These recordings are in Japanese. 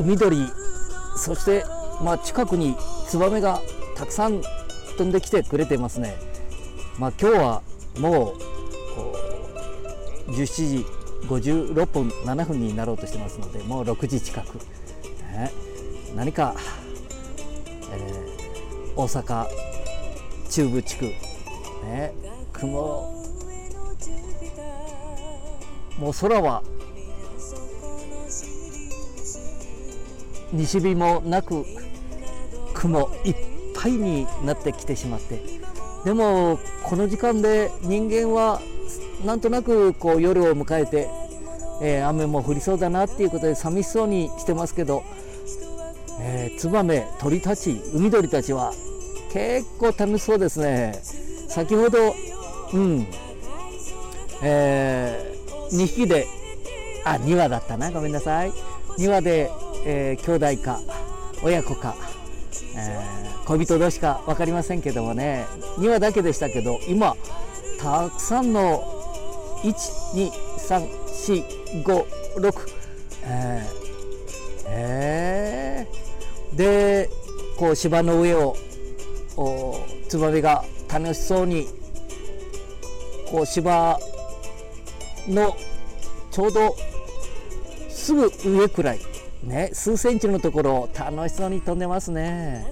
海鳥そしてまあ近くにツバメがたくさん飛んできてくれてますね。まあ今日はもう17時56分7分になろうとしてますのでもう6時近く、ね、何か、えー、大阪中部地区、ね、雲もう空は西日もなく雲いっぱいになってきてしまって。でもこの時間で人間はなんとなくこう夜を迎えて、えー、雨も降りそうだなっていうことで寂しそうにしてますけど、えー、ツバメ鳥たち海鳥たちは結構楽しそうですね。先ほどうんえー、2匹であ2羽だったな。ごめんなさい。2羽で、えー、兄弟か親子か、えー、恋人同士か分かりませんけどもね2羽だけでしたけど今たくさんの12345えー、えー、でこう芝の上をツバメが楽しそうにこう芝のちょうどすぐ上くらい、ね、数センチのところを楽しそうに飛んでますね。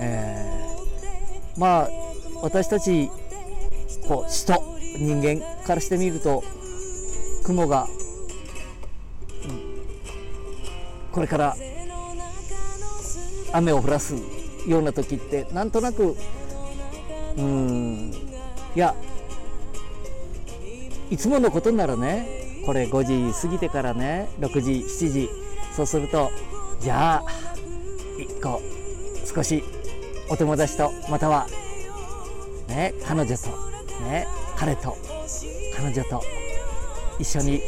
えー、まあ私たちこう人人間からしてみると雲が、うん、これから雨を降らすような時ってなんとなくうんいやいつものことならねこれ5時過ぎてからね6時7時そうするとじゃあ1個少しお友達とまたはね彼女とね彼と彼女と一緒に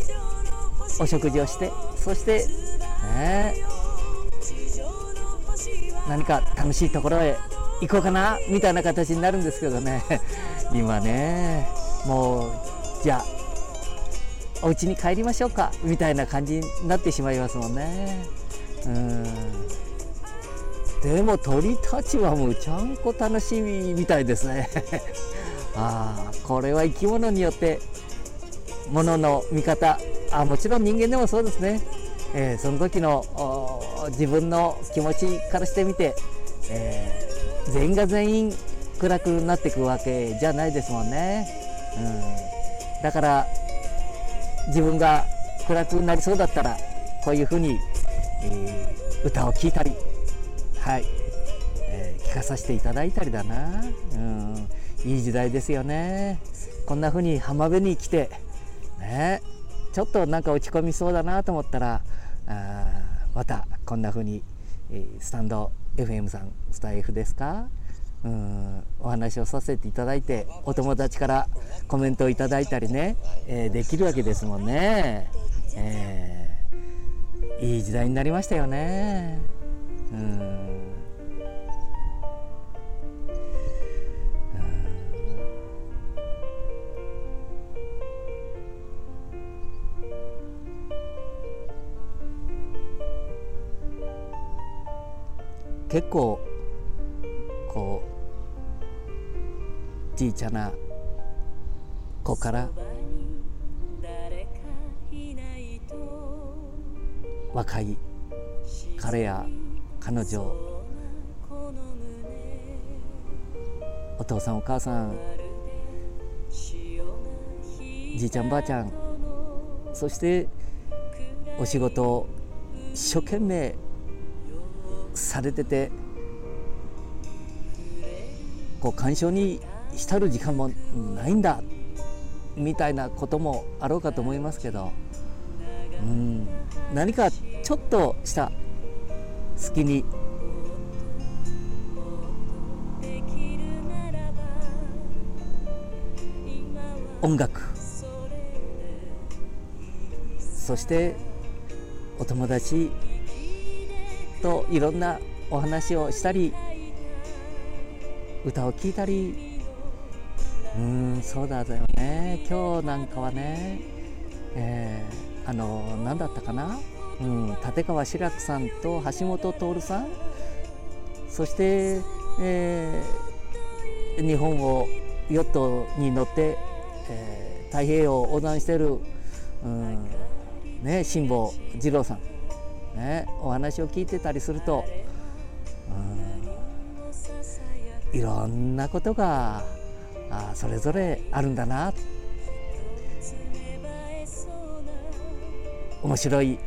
お食事をしてそしてね何か楽しいところへ行こうかなみたいな形になるんですけどね。今ねもうじゃあお家に帰りましょうかみたいな感じになってしまいますもんね。うん。でも鳥たちはもうちゃんこ楽しみみたいですね。ああこれは生き物によってものの見方。あもちろん人間でもそうですね、えー、その時の自分の気持ちからしてみて、えー、全員が全員暗くなっていくわけじゃないですもんね、うん、だから自分が暗くなりそうだったらこういうふうに、えー、歌を聴いたりはい、えー、聞かさせていただいたりだな、うん、いい時代ですよね。こんなふうに浜辺に来てねちょっとなんか落ち込みそうだなと思ったらあまたこんな風に、えー、スタンド FM さんスタイフですか？うんお話をさせていただいてお友達からコメントをいただいたりね、えー、できるわけですもんね、えー、いい時代になりましたよね。うん。結構こうじいちゃな子から若い彼や彼女お父さんお母さんじいちゃんばあちゃんそしてお仕事を一生懸命されててこう鑑賞に浸る時間もないんだみたいなこともあろうかと思いますけど、うん、何かちょっとした隙に音楽そしてお友達といろんなお話をしたり歌を聴いたりうんそうだよね。今日なんかはね、えー、あの何だったかな？うん、立川志らくさんと橋本徹さん。そして、えー、日本をヨットに乗って、えー、太平洋を横断してる、うんね、辛坊二郎さん、ね、お話を聞いてたりすると、うん、いろんなことがあそれぞれあるんだな。面白い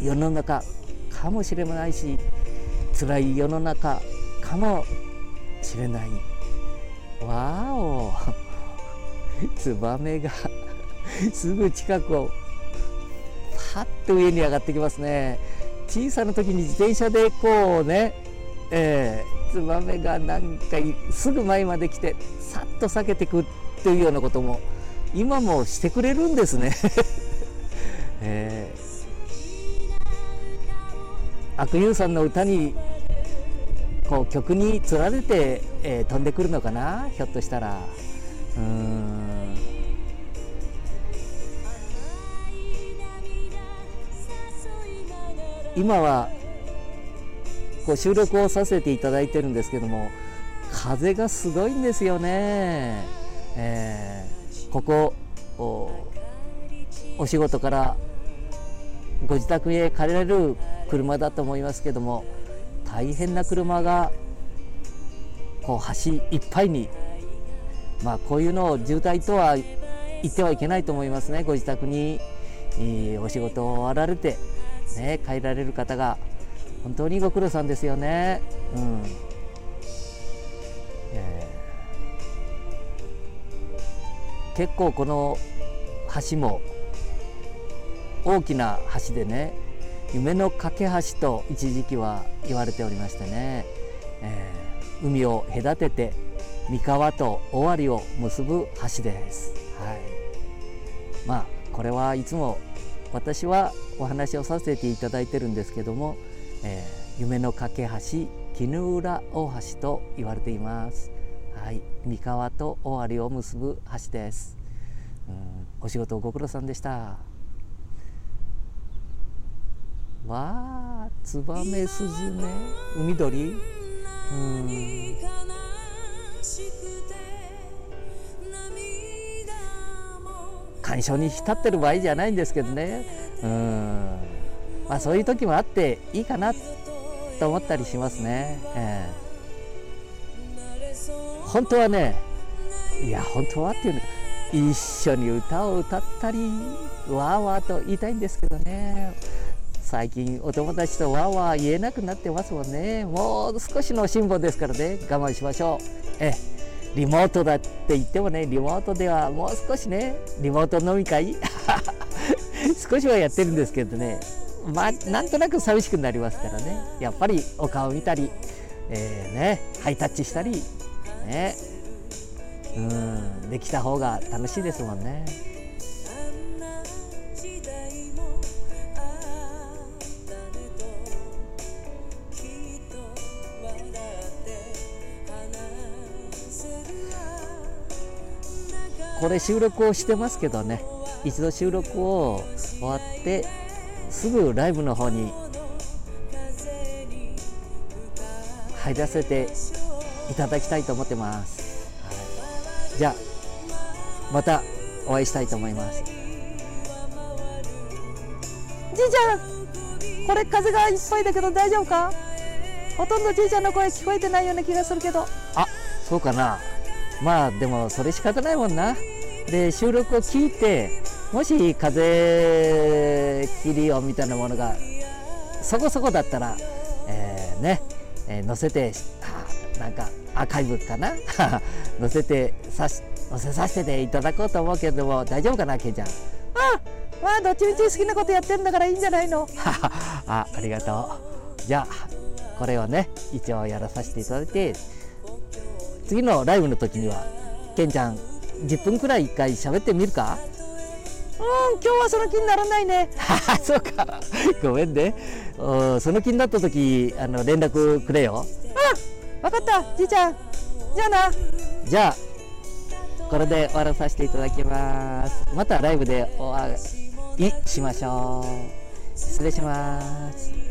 世の中かもしれないし辛い世の中かもしれない。わお。ツバメが すぐ近くをパッと上に上がってきますね。小さな時に自転車でこうね、えー、ツバメがなんかすぐ前まで来てさっと避けていくというようなことも今もしてくれるんですね。えー。悪友さんの歌にこう曲につられて、えー、飛んでくるのかな？ひょっとしたら。うん。今はこう収録をさせていただいてるんですけども風がすごいんですよね、えー、ここお仕事からご自宅へ帰られる車だと思いますけども大変な車がこう橋いっぱいにまあこういうのを渋滞とは言ってはいけないと思いますね。ご自宅に、えー、お仕事を終わられて、ね、帰られる方が本当にご苦労さんですよね。うんえー、結構この橋も大きな橋でね夢の架け橋と一時期は言われておりましてね、えー、海を隔てて三河と尾張を結ぶ橋です。はい、まあこれはいつも私はお話をさせていただいてるんですけども、えー、夢の架け橋絹浦大橋と言われています。はい、三河と尾張を結ぶ橋です。うん、お仕事ご苦労さんでした。わあツバメスズメ。海鳥？うん。鑑賞に浸ってる場合じゃないんですけどね。うんまあそういう時もあっていいかなと思ったりしますね、えー、本当はねいや本当はっていうの一緒に歌を歌ったりわーわーと言いたいんですけどね。最近お友達とわーわー言えなくなってますもんね。もう少しの辛抱ですからね。我慢しましょう。え。リモートだって言ってもねリモートではもう少しねリモート飲み会？少しはやってるんですけどね。まあなんとなく寂しくなりますからね。やっぱりお顔見たり、えー、ねハイタッチしたりね。うんできた方が楽しいですもんね。これ収録をしてますけどね。一度収録を終わってすぐライブの方に入らせていただきたいと思ってます、はい、じゃあまたお会いしたいと思います。じいちゃんこれ風がいっぱいだけど大丈夫か？ほとんどじいちゃんの声聞こえてないような気がするけど。あそうかな。まあでもそれ仕方ないもんな。で収録を聞いてもし風切り音みたいなものがそこそこだったら、えー、ね、えー、載せてなんかアーカイブかな？載せてさし載せさせていただこうと思うけれども大丈夫かなケンちゃん？あまあどっちみち好きなことやってるんだからいいんじゃないの？あありがとう。じゃあこれをね一応やらさせていただいて次のライブの時にはケンちゃん10分くらい1回喋ってみるか？うん今日はその気にならないね。そうか。ごめんね。その気になった時あの連絡くれよ。うん分かったじいちゃん。じゃあな。じゃあこれで終わらさせていただきます。またライブでおいしましょう。失礼します